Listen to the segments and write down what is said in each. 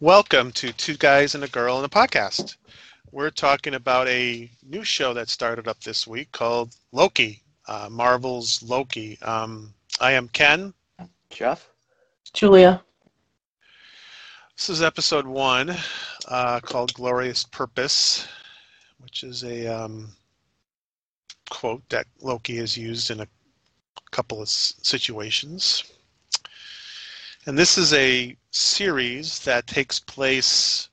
Welcome to Two Guys and a Girl in a Podcast. We're talking about a new show that started up this week called Loki, uh, Marvel's Loki. Um, I am Ken. Jeff? Julia. This is episode one uh, called Glorious Purpose, which is a um, quote that Loki has used in a couple of situations. And this is a series that takes place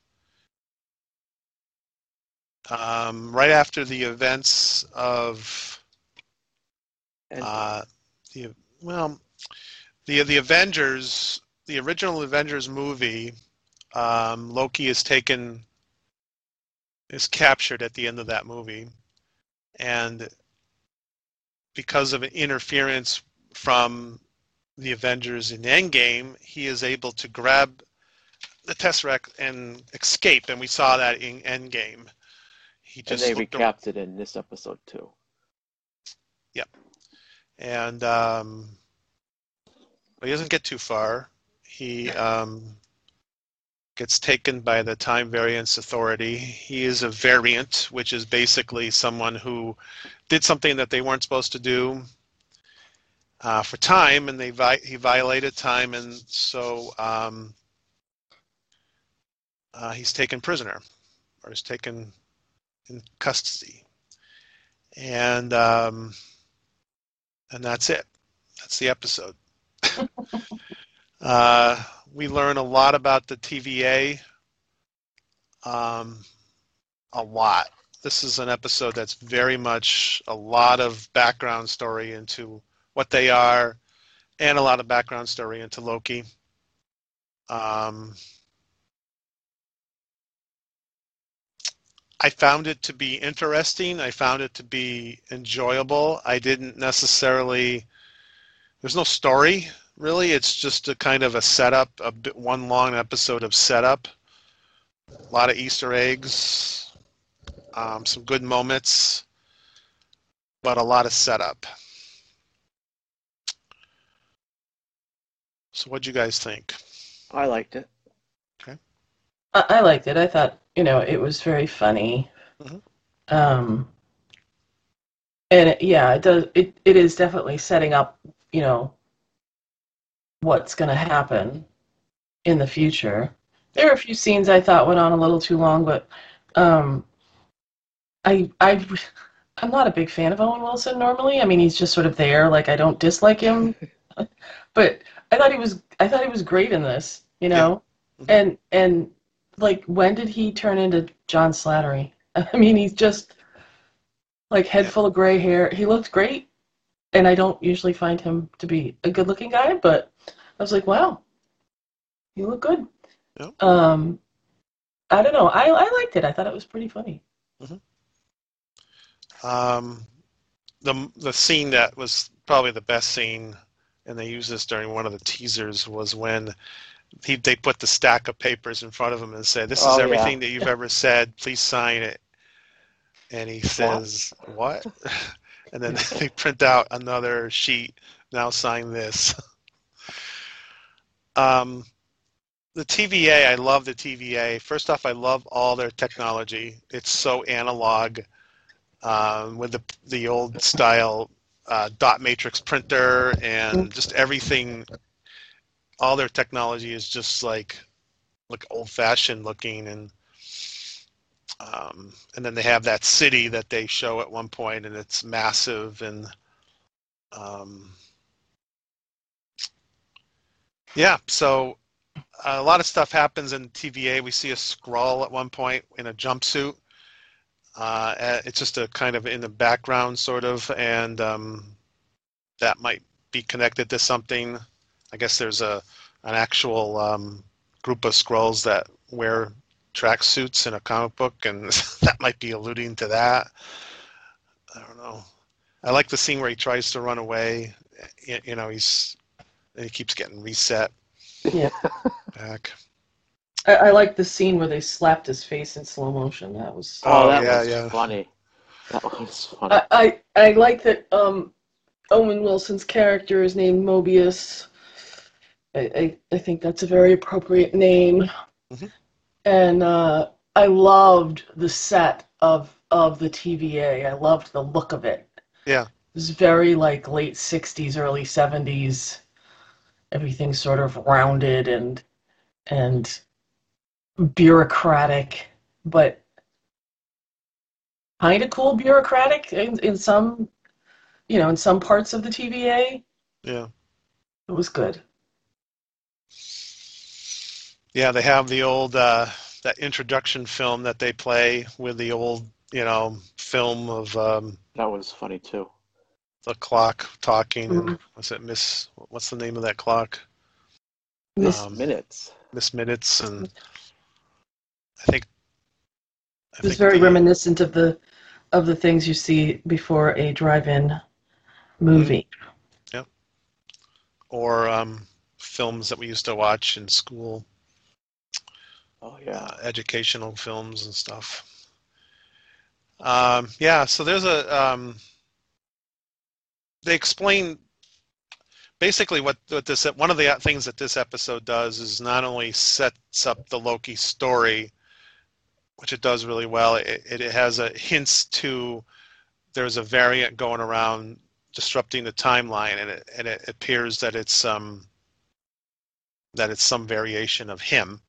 um, right after the events of uh, the well, the the Avengers, the original Avengers movie. Um, Loki is taken, is captured at the end of that movie, and because of an interference from the Avengers in Endgame, he is able to grab the Tesseract and escape, and we saw that in Endgame. He just and they recapped it in this episode too. Yep, and um, he doesn't get too far. He um, gets taken by the Time Variance Authority. He is a variant, which is basically someone who did something that they weren't supposed to do uh, for time, and they vi- he violated time, and so um, uh, he's taken prisoner, or is taken in custody, and um, and that's it. That's the episode. uh, we learn a lot about the TVA. Um, a lot. This is an episode that's very much a lot of background story into what they are, and a lot of background story into Loki. Um, I found it to be interesting. I found it to be enjoyable. I didn't necessarily. There's no story really. It's just a kind of a setup, a bit, one long episode of setup. A lot of Easter eggs, um, some good moments, but a lot of setup. So, what'd you guys think? I liked it. Okay. I, I liked it. I thought you know it was very funny. Mm-hmm. Um, and it, yeah, it does. It it is definitely setting up. You know what's going to happen in the future. There are a few scenes I thought went on a little too long, but um, I I I'm not a big fan of Owen Wilson normally. I mean, he's just sort of there. Like I don't dislike him, but I thought he was I thought he was great in this, you know. Yeah. Mm-hmm. And and like when did he turn into John Slattery? I mean, he's just like head full of gray hair. He looked great, and I don't usually find him to be a good-looking guy, but I was like, wow, you look good. Yeah. Um, I don't know. I I liked it. I thought it was pretty funny. Mm-hmm. Um, the the scene that was probably the best scene and they used this during one of the teasers, was when he, they put the stack of papers in front of him and said, "This is oh, everything yeah. that you've ever said. Please sign it." And he says, "What?" and then they print out another sheet. Now sign this. um, the TVA, I love the TVA. First off, I love all their technology. It's so analog um, with the the old style uh, dot matrix printer and mm. just everything. All their technology is just like like old fashioned looking and um, and then they have that city that they show at one point and it's massive and um, yeah so a lot of stuff happens in TVA. We see a Skrull at one point in a jumpsuit uh, it's just a kind of in the background, sort of, and um, that might be connected to something. I guess there's a an actual um, group of Skrulls that wear tracksuits in a comic book, and that might be alluding to that. I don't know. I like the scene where he tries to run away. You know, he's he keeps getting reset. Yeah. Back. I, I like the scene where they slapped his face in slow motion. That was oh, that yeah, was yeah. funny. That was funny. I, I, I like that um, Owen Wilson's character is named Mobius. I, I, I think that's a very appropriate name. mm-hmm. and uh, I loved the set of of the TVA. I loved the look of it. Yeah, it was very like late '60s, early '70s. Everything sort of rounded and and bureaucratic, but kind of cool bureaucratic in, in some, you know, in some parts of the TVA. Yeah. It was good. Yeah, they have the old uh, that introduction film that they play with the old, you know, film of. Um, that was funny too. The clock talking. Mm-hmm. And what's it, Miss? What's the name of that clock? Miss um, Minutes. Miss Minutes, and I think. I it's very the, reminiscent of the of the things you see before a drive-in movie. Mm-hmm. Yep. Or um, films that we used to watch in school. Oh yeah. Uh, educational films and stuff. Um, yeah, so there's a. Um, they explain basically what, what this one of the things that this episode does is not only sets up the Loki story, which it does really well. It, it has a hints to there's a variant going around disrupting the timeline, and it and it appears that it's um that it's some variation of him.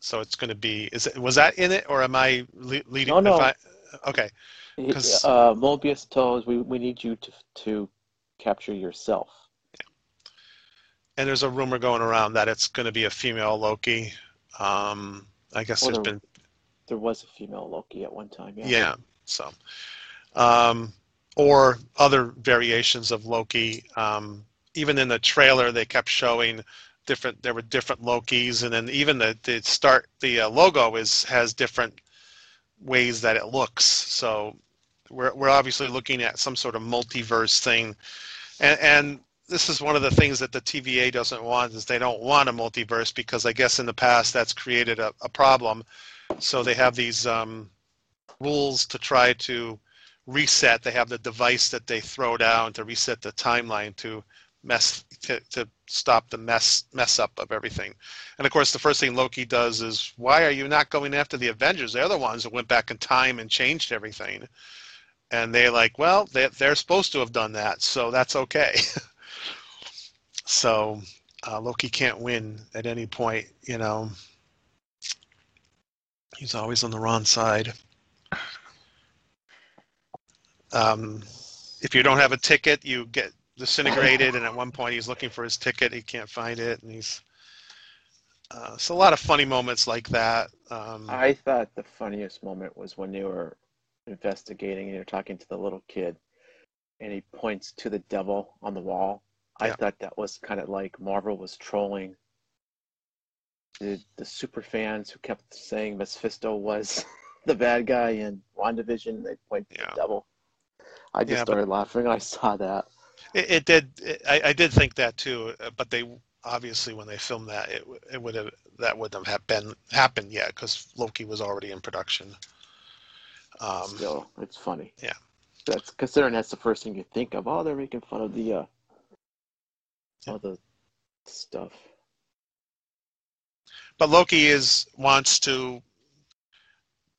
So it's going to be is it was that in it or am I le- leading? No, no. I, okay. Because uh, Mobius told us we, we need you to to capture yourself. Yeah. And there's a rumor going around that it's going to be a female Loki. Um, I guess well, there's there, been. There was a female Loki at one time. Yeah. Yeah. So, um, or other variations of Loki. Um, even in the trailer, they kept showing different. There were different Lokis, and then even the the start the uh, logo is has different ways that it looks. So we're we're obviously looking at some sort of multiverse thing, and, and this is one of the things that the TVA doesn't want is they don't want a multiverse because I guess in the past that's created a, a problem. So they have these um, rules to try to reset. They have the device that they throw down to reset the timeline to mess to, to stop the mess mess up of everything. And of course, the first thing Loki does is, why are you not going after the Avengers? They're the ones that went back in time and changed everything. And they're like, well, they, they're supposed to have done that, so that's okay. So uh, Loki can't win at any point, you know. He's always on the wrong side. Um, if you don't have a ticket, you get disintegrated, and at one point he's looking for his ticket, he can't find it, and he's. Uh, so a lot of funny moments like that. Um, I thought the funniest moment was when they were investigating and you're talking to the little kid, and he points to the devil on the wall, I thought that was kind of like Marvel was trolling the the super fans who kept saying Mephisto was the bad guy in WandaVision. They point to yeah. the devil. I just yeah, started laughing I saw that. It, it did. It, I, I did think that too. Uh, but they obviously when they filmed that, it it would have that wouldn't have been happened yet because Loki was already in production. Um, Still, it's funny. Yeah. That's considering that's the first thing you think of. Oh, they're making fun of the uh, all the stuff. But Loki is wants to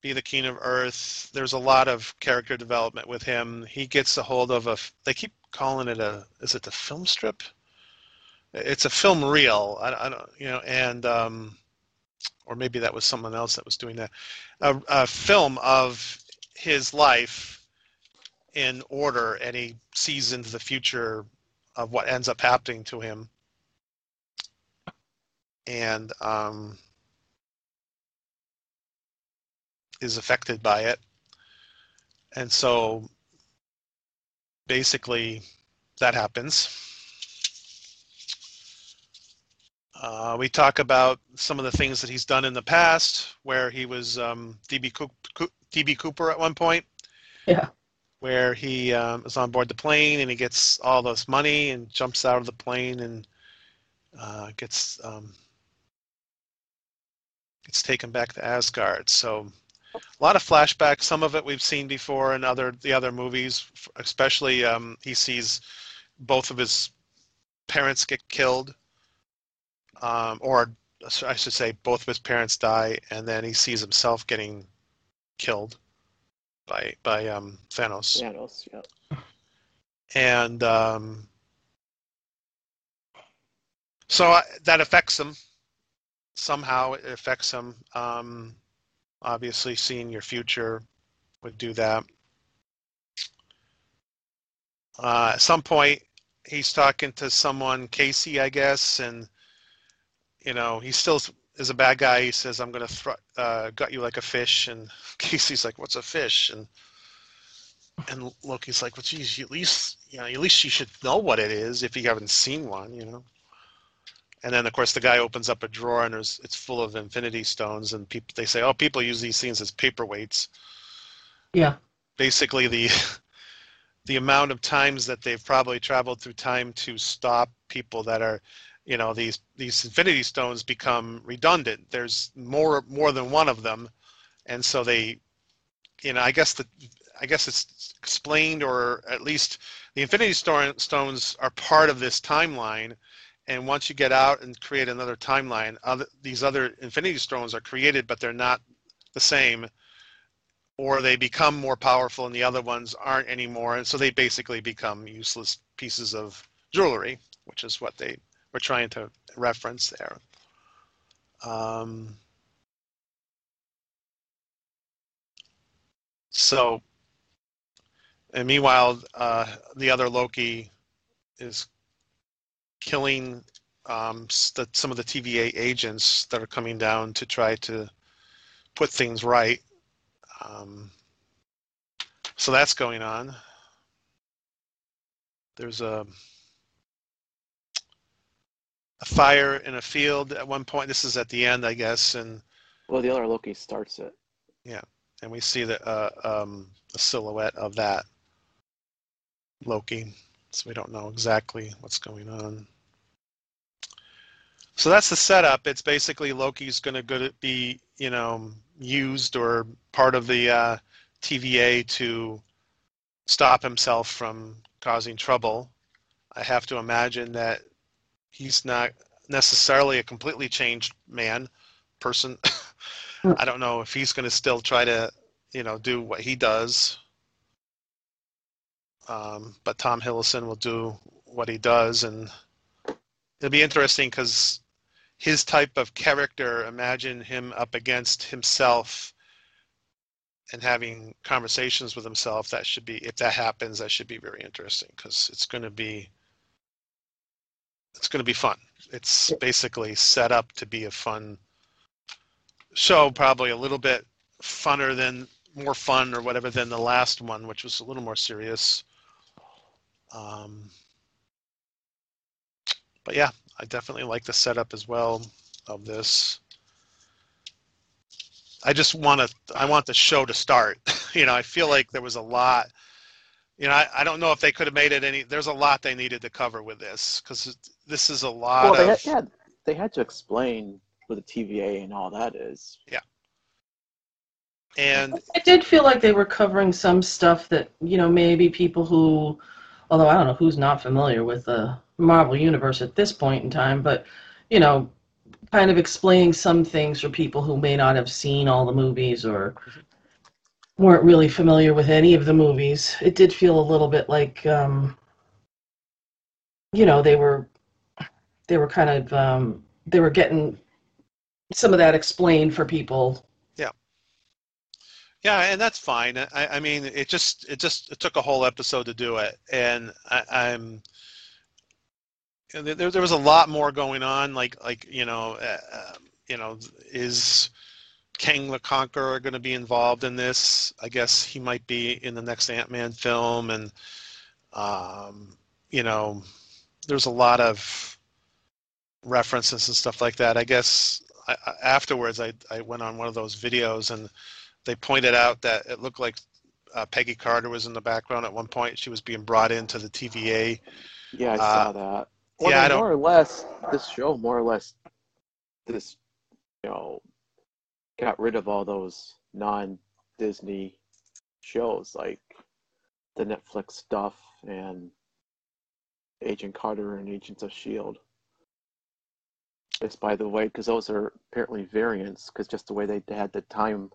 be the king of Earth. There's a lot of character development with him. He gets a hold of a. They keep calling it a. Is it the film strip? It's a film reel. I, I don't. You know, and um, or maybe that was someone else that was doing that. A, a film of his life in order, and he sees into the future of what ends up happening to him. And um, is affected by it. And so basically that happens. Uh, we talk about some of the things that he's done in the past, where he was um, DB, DB Cooper at one point. Yeah where he um, is on board the plane and he gets all this money and jumps out of the plane and uh, gets um, gets taken back to Asgard. So a lot of flashbacks. Some of it we've seen before in other the other movies. Especially um, he sees both of his parents get killed, um, or I should say, both of his parents die, and then he sees himself getting killed by by um, Thanos. Thanos, yeah. And um, so I, that affects him somehow. It affects him. Um, obviously, seeing your future would do that. Uh, at some point, he's talking to someone, Casey, I guess, and you know he still is a bad guy. He says, "I'm gonna uh, gut you like a fish," and Casey's like, "What's a fish?" and and Loki's like, "Well, geez, at least you know, at least you should know what it is if you haven't seen one, you know." And then, of course, the guy opens up a drawer and there's it's full of Infinity Stones, and people they say, "Oh, people use these things as paperweights." Yeah. Basically, the the amount of times that they've probably traveled through time to stop people that are you know these these infinity stones become redundant. There's more more than one of them. And so they you know i guess the i guess it's explained or at least the infinity stones are part of this timeline. And once you get out and create another timeline other, these other infinity stones are created but they're not the same. Or they become more powerful and the other ones aren't anymore. And so they basically become useless pieces of jewelry which is what they we're trying to reference there. Um, so, and meanwhile, uh, the other Loki is killing um, the, some of the TVA agents that are coming down to try to put things right. Um, so that's going on. There's a a fire in a field at one point. This is at the end, I guess, and well, the other Loki starts it. Yeah, and we see the uh, um, a silhouette of that Loki, so we don't know exactly what's going on. So that's the setup. It's basically Loki's going to be, you know, used or part of the uh, TVA to stop himself from causing trouble. I have to imagine that he's not necessarily a completely changed man, person. I don't know if he's going to still try to, you know, do what he does. Um, but Tom Hiddleston will do what he does, and it'll be interesting because his type of character, imagine him up against himself and having conversations with himself. That should be, if that happens, that should be very interesting because it's going to be it's going to be fun. It's basically set up to be a fun show, probably a little bit funner than more fun or whatever than the last one, which was a little more serious. Um, but yeah, I definitely like the setup as well of this. I just want to, I want the show to start. you know, I feel like there was a lot you know, I, I don't know if they could have made it any. There's a lot they needed to cover with this because this is a lot well, they of. Had, had, they had to explain what the TVA and all that is. Yeah. And it did feel like they were covering some stuff that you know maybe people who, although I don't know who's not familiar with the Marvel universe at this point in time, but you know, kind of explaining some things for people who may not have seen all the movies or mm-hmm weren't really familiar with any of the movies. It did feel a little bit like, um, you know, they were they were kind of um, they were getting some of that explained for people. Yeah. Yeah, and that's fine. I, I mean, it just it just it took a whole episode to do it, and I, I'm there, there was a lot more going on like like you know uh, um, you know is Kang the Conqueror going to be involved in this. I guess he might be in the next Ant Man film, and um, you know, there's a lot of references and stuff like that. I guess I, afterwards, I I went on one of those videos and they pointed out that it looked like uh, Peggy Carter was in the background at one point. She was being brought into the TVA. Yeah, I uh, saw that. Well, yeah, I don't... more or less, this show more or less, this you know got rid of all those non Disney shows like the Netflix stuff and Agent Carter and Agents of Shield. this, by the way, because those are apparently variants, because just the way they had the time.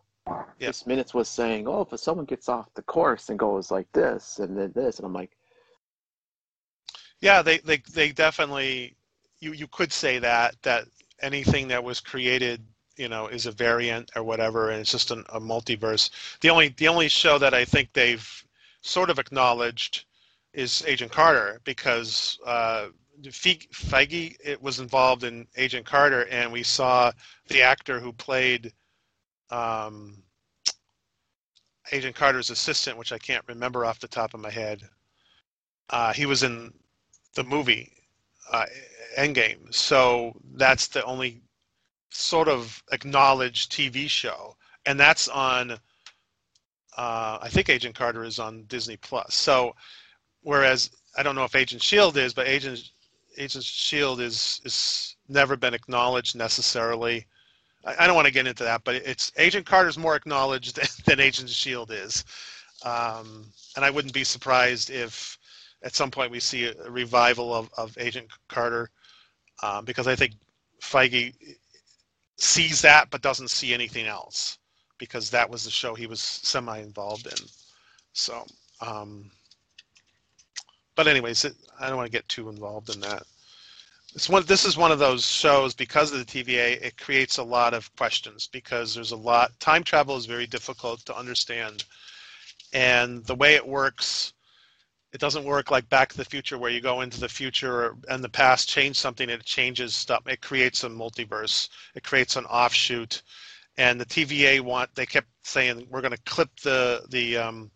This minutes was saying, oh, if someone gets off the course and goes like this and then this, and I'm like, Yeah, they, they, they definitely, you, you could say that, that anything that was created, you know, is a variant or whatever, and it's just an, a multiverse. The only, the only show that I think they've sort of acknowledged is Agent Carter because uh, Fe- Feige it was involved in Agent Carter, and we saw the actor who played um, Agent Carter's assistant, which I can't remember off the top of my head. Uh, he was in the movie uh, Endgame, so that's the only sort of acknowledged TV show, and that's on. Uh, I think Agent Carter is on Disney Plus. So, whereas I don't know if Agent Shield is, but Agent Agent Shield is is never been acknowledged necessarily. I, I don't want to get into that, but it's Agent Carter's more acknowledged than Agent Shield is, um, and I wouldn't be surprised if at some point we see a revival of, of Agent Carter, um, because I think Feige sees that but doesn't see anything else because that was the show he was semi involved in. So. Um, but anyways, it, I don't want to get too involved in that. It's one. This is one of those shows because of the TVA. It creates a lot of questions because there's a lot. Time travel is very difficult to understand, and the way it works, it doesn't work like Back to the Future where you go into the future and the past, change something, it changes stuff. It creates a multiverse. It creates an offshoot, and the TVA want. They kept saying we're going to clip the the um,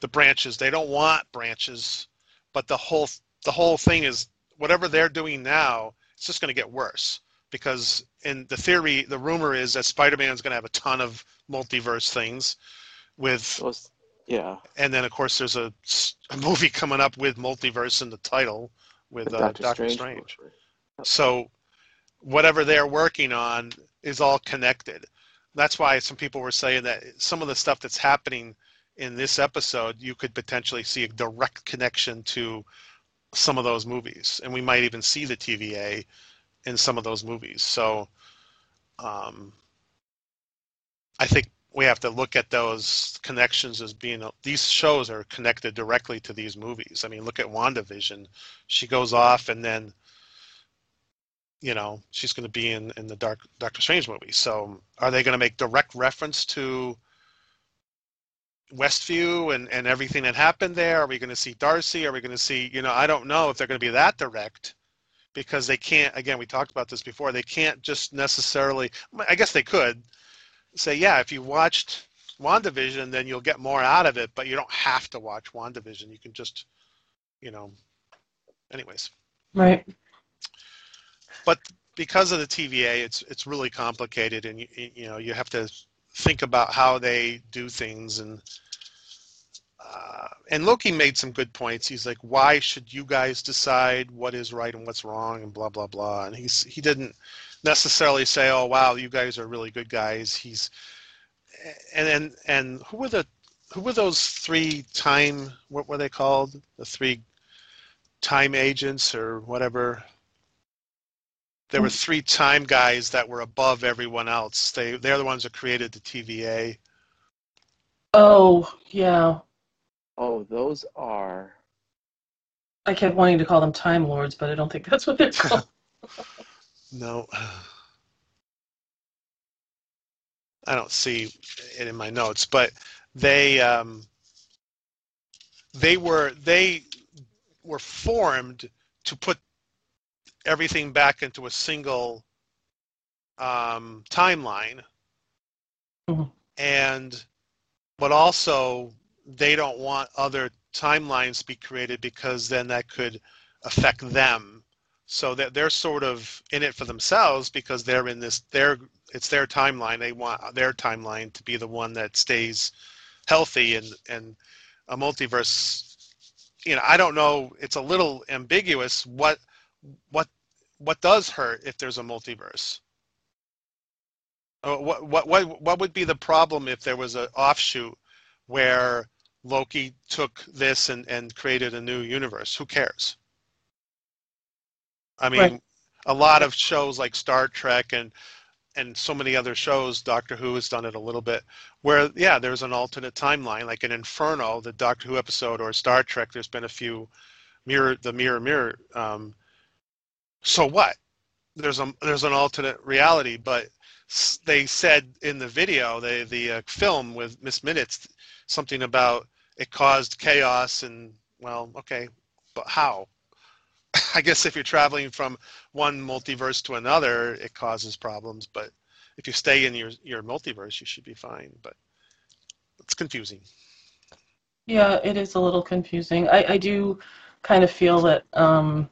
the branches. They don't want branches but the whole the whole thing is whatever they're doing now it's just going to get worse because in the theory the rumor is that spider-man is going to have a ton of multiverse things with yeah and then of course there's a, a movie coming up with multiverse in the title with uh, doctor, doctor, strange, strange. so whatever they're working on is all connected that's why some people were saying that some of the stuff that's happening in this episode, you could potentially see a direct connection to some of those movies, and we might even see the TVA in some of those movies. So, um, I think we have to look at those connections as being these shows are connected directly to these movies. I mean, look at WandaVision; she goes off, and then you know she's going to be in in the Dark Doctor Strange movie. So, are they going to make direct reference to Westview and, and everything that happened there? Are we going to see Darcy? Are we going to see, you know, I don't know if they're going to be that direct because they can't, again, we talked about this before, they can't just necessarily, I guess they could say, yeah, if you watched WandaVision, then you'll get more out of it, but you don't have to watch WandaVision. You can just, you know, anyways. Right. But because of the TVA, it's it's really complicated, and you you know you have to think about how they do things and uh, and Loki made some good points. He's like, why should you guys decide what is right and what's wrong and blah blah blah. And he's he didn't necessarily say, oh wow, you guys are really good guys. He's and and and who were the who were those three time what were they called? The three time agents or whatever there were hmm. three time guys that were above everyone else. They they're the ones that created the TVA. Oh yeah. Oh, those are. I kept wanting to call them Time Lords, but I don't think that's what they're called. no. I don't see it in my notes, but they um, they were they were formed to put everything back into a single um, timeline. Mm-hmm. And but also they don't want other timelines to be created because then that could affect them. So that they're sort of in it for themselves because they're in this their it's their timeline. They want their timeline to be the one that stays healthy and and a multiverse you know, I don't know, it's a little ambiguous what what what does hurt if there's a multiverse? What what what what would be the problem if there was an offshoot where Loki took this and and created a new universe? Who cares? I mean, right. a lot of shows like Star Trek and and so many other shows, Doctor Who has done it a little bit, where yeah, there's an alternate timeline, like in Inferno, the Doctor Who episode, or Star Trek. There's been a few mirror, the mirror, mirror. Um, so what? There's a there's an alternate reality, but they said in the video, the the uh, film with Miss Minutes, something about it caused chaos and well, okay, but how? I guess if you're traveling from one multiverse to another, it causes problems. But if you stay in your your multiverse, you should be fine. But it's confusing. Yeah, it is a little confusing. I, I do kind of feel that um,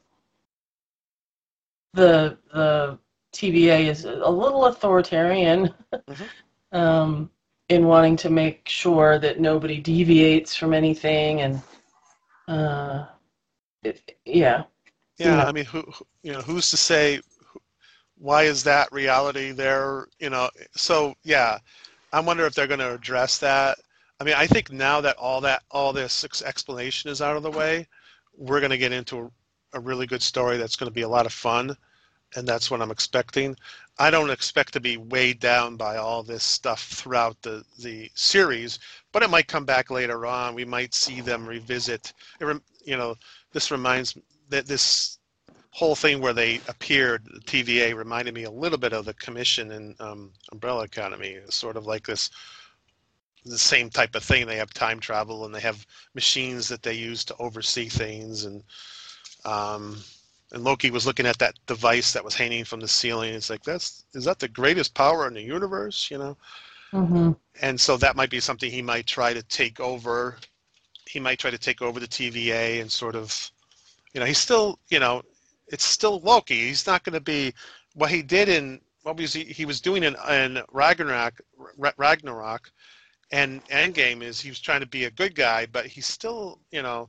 the the TVA is a little authoritarian mm-hmm. um, in wanting to make sure that nobody deviates from anything, and uh, it, yeah. Yeah, I mean, who, you know, who's to say? Why is that reality there? You know, so yeah, I wonder if they're going to address that. I mean, I think now that all that all this explanation is out of the way, we're going to get into a, a really good story that's going to be a lot of fun and that's what I'm expecting. I don't expect to be weighed down by all this stuff throughout the, the series, but it might come back later on. We might see them revisit. It, You know, this reminds that this whole thing where they appeared, the TVA, reminded me a little bit of the Commission in um, Umbrella Academy. It's sort of like this, the same type of thing. They have time travel and they have machines that they use to oversee things and. Um, and Loki was looking at that device that was hanging from the ceiling. It's like that's is that the greatest power in the universe, you know? Mm-hmm. And so that might be something he might try to take over. He might try to take over the TVA and sort of, you know, he's still, you know, it's still Loki. He's not going to be what he did in what was he, he was doing in, in Ragnarok, Ragnarok, and Endgame is he was trying to be a good guy, but he's still, you know,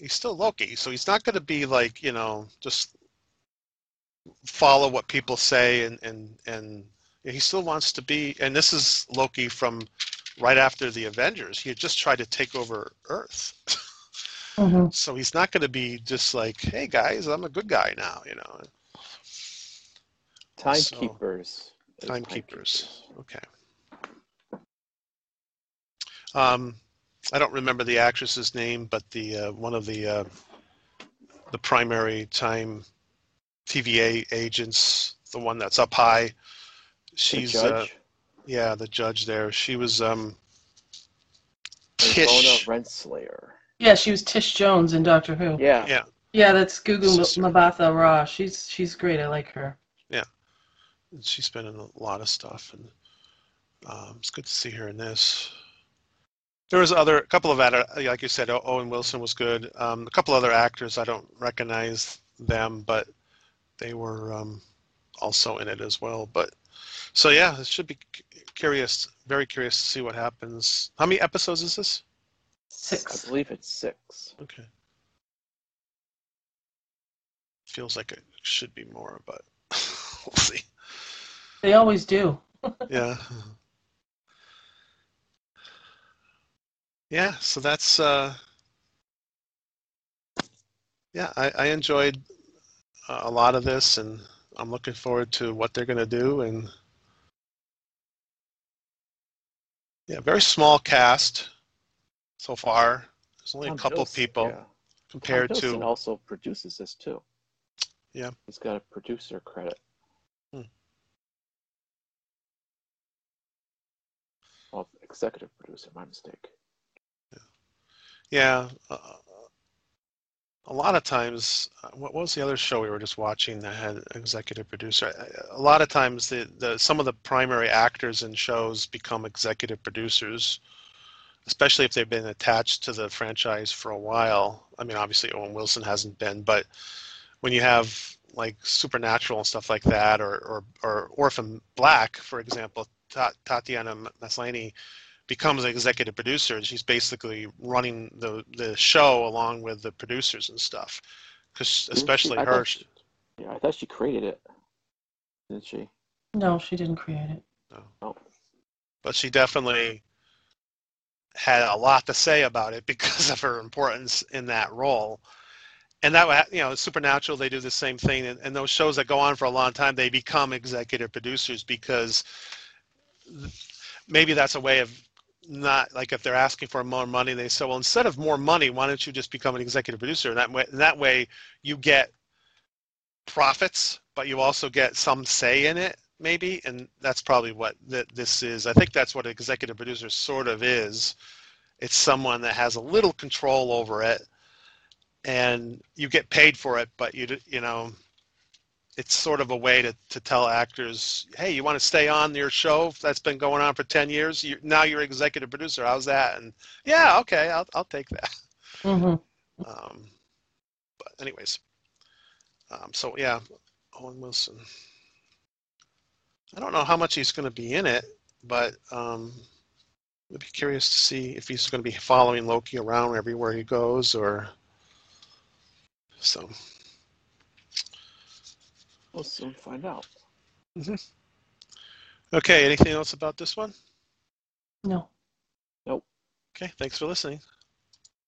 he's still Loki, so he's not going to be like you know just follow what people say and and and he still wants to be. And this is Loki from right after the Avengers. He had just tried to take over Earth. Mm-hmm. So he's not going to be just like, "Hey guys, I'm a good guy now," you know. Timekeepers. So, timekeepers. Okay. Um, I don't remember the actress's name, but the uh, one of the uh, the primary time TVA agents, the one that's up high. She's uh, yeah, the judge there. She was um, Tish Renslayer. Yeah, she was Tish Jones in Doctor Who. Yeah. Yeah. Yeah, that's Gugu Mbatha Raw. She's she's great. I like her. Yeah, she's been in a lot of stuff, and um, it's good to see her in this. There was other a couple of other, like you said, Owen Wilson was good. Um, a couple other actors I don't recognize them, but they were um, also in it as well. But so yeah, it should be curious, very curious to see what happens. How many episodes is this? Six. I believe it's six. Okay. Feels like it should be more, but we'll see. They always do. yeah. yeah, so that's uh, yeah, I, I enjoyed uh, a lot of this, and I'm looking forward to what they're going to do. And yeah, very small cast so far. There's only Tom a couple people yeah. compared Tom to. also produces this too. Yeah, he's got a producer credit. Hmm. Well, executive producer, my mistake. Yeah. Uh, a lot of times, uh, what was the other show we were just watching that had executive producer? A lot of times, the, the some of the primary actors in shows become executive producers, especially if they've been attached to the franchise for a while. I mean, obviously Owen Wilson hasn't been, but when you have like Supernatural and stuff like that, or or, or Orphan Black, for example, Tatiana Maslany becomes an executive producer and she's basically running the the show along with the producers and stuff because especially she, her she, yeah i thought she created it. Didn't she? No she didn't create it. No. Oh. but she definitely had a lot to say about it because of her importance in that role. And that you know supernatural they do the same thing and, and those shows that go on for a long time they become executive producers because maybe that's a way of not like if they're asking for more money they say well instead of more money why don't you just become an executive producer? And that way and that way you get profits but you also get some say in it maybe and that's probably what th- this is. I think that's what an executive producer sort of is. It's someone that has a little control over it and you get paid for it but you you know it's sort of a way to, to tell actors hey you want to stay on your show that's been going on for 10 years? You, now you're executive producer how's that? And yeah okay i'll, I'll take that. Hmm um, but anyways um, so yeah owen wilson i don't know how much he's going to be in it but um, i'd be curious to see if he's going to be following loki around everywhere he goes or so We'll soon find out. okay anything else about this one No. Nope. Okay thanks for listening